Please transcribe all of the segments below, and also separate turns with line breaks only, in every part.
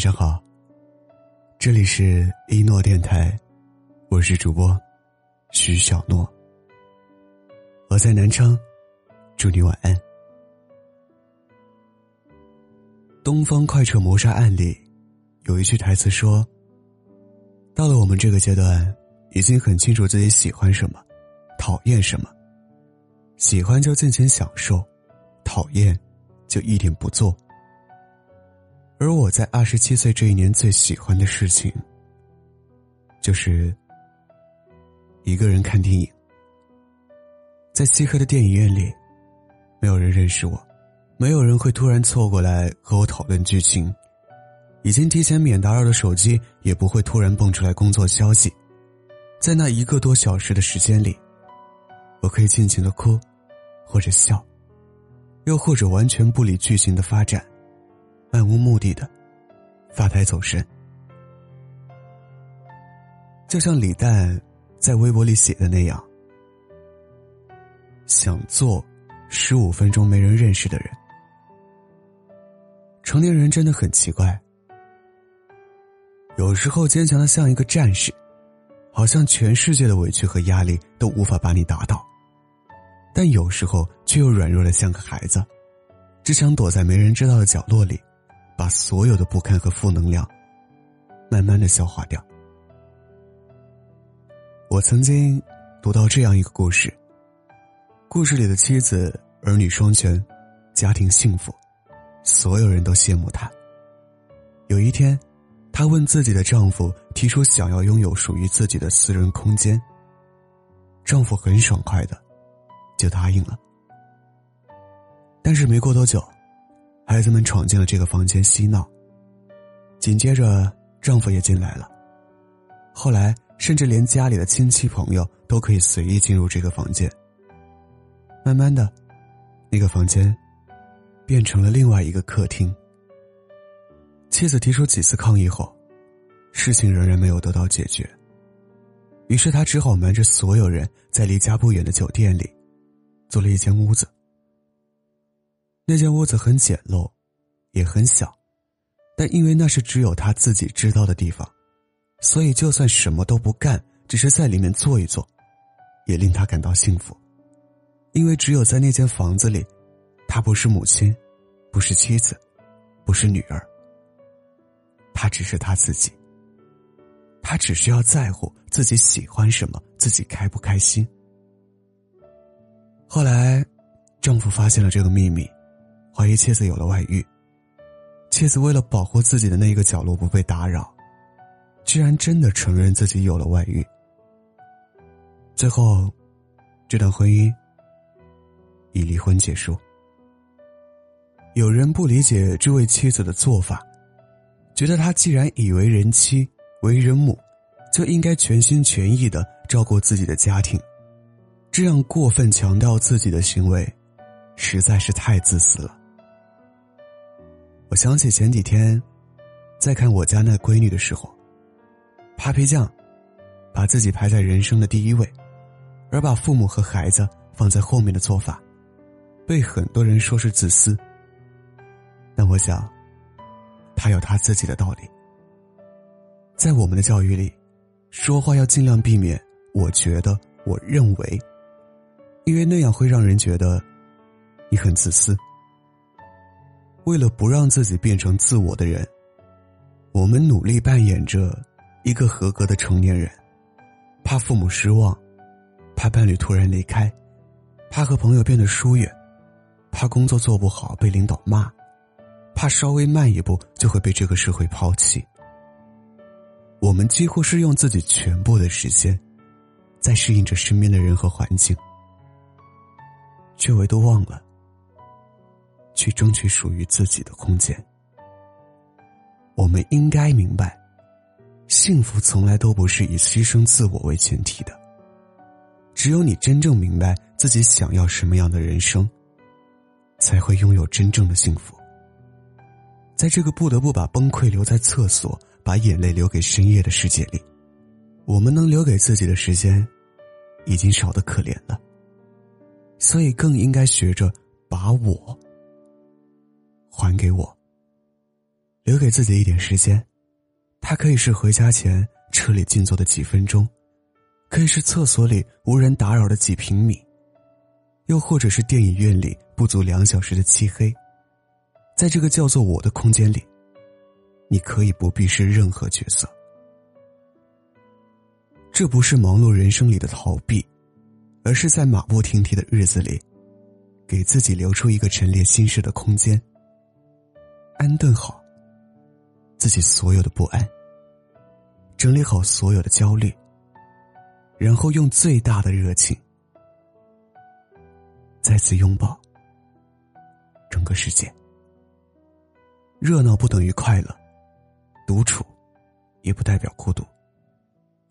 上好，这里是一诺电台，我是主播徐小诺。我在南昌，祝你晚安。《东方快车谋杀案》里有一句台词说：“到了我们这个阶段，已经很清楚自己喜欢什么，讨厌什么。喜欢就尽情享受，讨厌就一点不做。”而我在二十七岁这一年最喜欢的事情，就是一个人看电影。在漆黑的电影院里，没有人认识我，没有人会突然凑过来和我讨论剧情，已经提前免打扰的手机也不会突然蹦出来工作消息。在那一个多小时的时间里，我可以尽情的哭，或者笑，又或者完全不理剧情的发展。漫无目的的发呆走神，就像李诞在微博里写的那样：“想做十五分钟没人认识的人。”成年人真的很奇怪，有时候坚强的像一个战士，好像全世界的委屈和压力都无法把你打倒；但有时候却又软弱的像个孩子，只想躲在没人知道的角落里。把所有的不堪和负能量，慢慢的消化掉。我曾经读到这样一个故事：故事里的妻子儿女双全，家庭幸福，所有人都羡慕她。有一天，她问自己的丈夫，提出想要拥有属于自己的私人空间。丈夫很爽快的就答应了。但是没过多久。孩子们闯进了这个房间嬉闹，紧接着丈夫也进来了。后来，甚至连家里的亲戚朋友都可以随意进入这个房间。慢慢的，那个房间变成了另外一个客厅。妻子提出几次抗议后，事情仍然没有得到解决。于是他只好瞒着所有人在离家不远的酒店里，租了一间屋子。那间屋子很简陋，也很小，但因为那是只有他自己知道的地方，所以就算什么都不干，只是在里面坐一坐，也令他感到幸福。因为只有在那间房子里，他不是母亲，不是妻子，不是女儿，他只是他自己。他只需要在乎自己喜欢什么，自己开不开心。后来，丈夫发现了这个秘密。怀疑妻子有了外遇，妻子为了保护自己的那个角落不被打扰，居然真的承认自己有了外遇。最后，这段婚姻以离婚结束。有人不理解这位妻子的做法，觉得她既然已为人妻、为人母，就应该全心全意的照顾自己的家庭，这样过分强调自己的行为，实在是太自私了。我想起前几天，在看我家那闺女的时候，Papi 酱把自己排在人生的第一位，而把父母和孩子放在后面的做法，被很多人说是自私。但我想，他有他自己的道理。在我们的教育里，说话要尽量避免“我觉得”“我认为”，因为那样会让人觉得你很自私。为了不让自己变成自我的人，我们努力扮演着一个合格的成年人，怕父母失望，怕伴侣突然离开，怕和朋友变得疏远，怕工作做不好被领导骂，怕稍微慢一步就会被这个社会抛弃。我们几乎是用自己全部的时间，在适应着身边的人和环境，却唯独忘了。去争取属于自己的空间。我们应该明白，幸福从来都不是以牺牲自我为前提的。只有你真正明白自己想要什么样的人生，才会拥有真正的幸福。在这个不得不把崩溃留在厕所、把眼泪留给深夜的世界里，我们能留给自己的时间，已经少得可怜了。所以，更应该学着把我。还给我。留给自己一点时间，它可以是回家前车里静坐的几分钟，可以是厕所里无人打扰的几平米，又或者是电影院里不足两小时的漆黑。在这个叫做我的空间里，你可以不必是任何角色。这不是忙碌人生里的逃避，而是在马不停蹄的日子里，给自己留出一个陈列心事的空间，安顿好。自己所有的不安，整理好所有的焦虑，然后用最大的热情再次拥抱整个世界。热闹不等于快乐，独处也不代表孤独。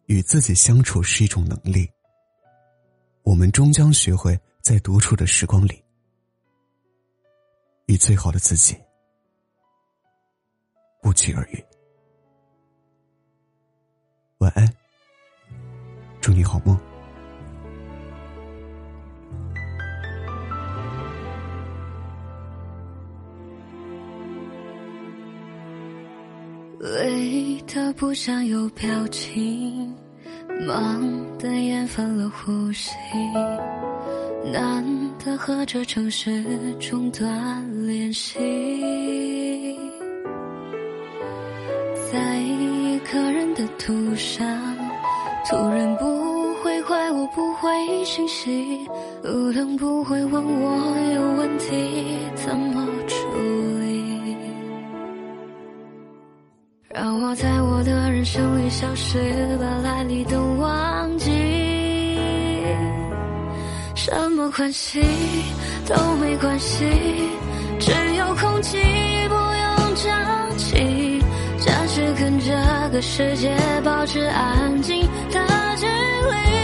与自己相处是一种能力，我们终将学会在独处的时光里，与最好的自己。不期而遇。晚安，祝你好梦。
累的不想有表情，忙的厌烦了呼吸，难得和这城市中断联系。在一个人的途上，突然不会怪我不回信息，路灯不会问我有问题怎么处理。让我在我的人生里消失，把来历都忘记，什么关系都没关系，只有空气世界保持安静的距离。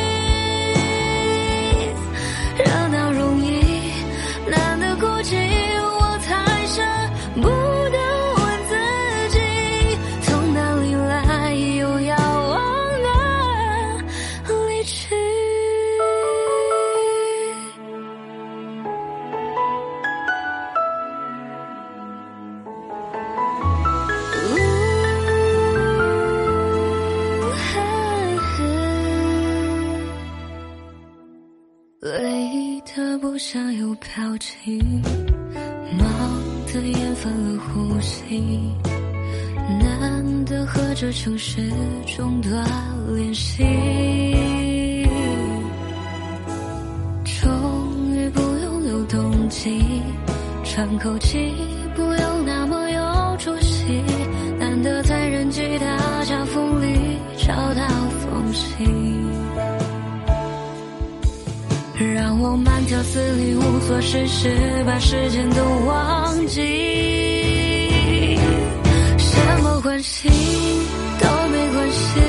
累的不想有表情，忙的厌烦了呼吸，难得和这城市中断联系，终于不用有动机，喘口气不用那么有出息，难得在人迹大夹缝里找到缝隙。我慢条斯理，无所事事，把时间都忘记。什么关系都没关系，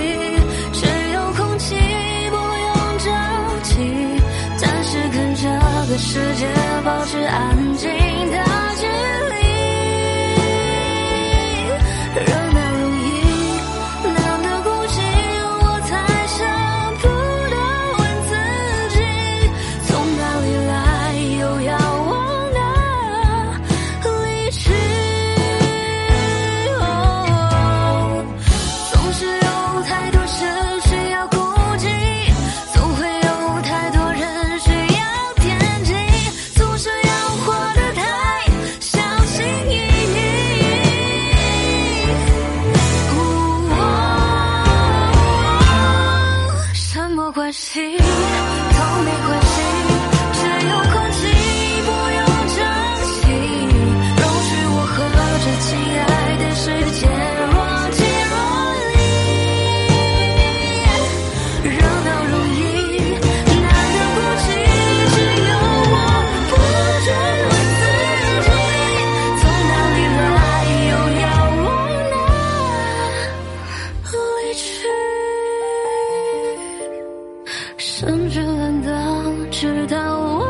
等着冷到直到我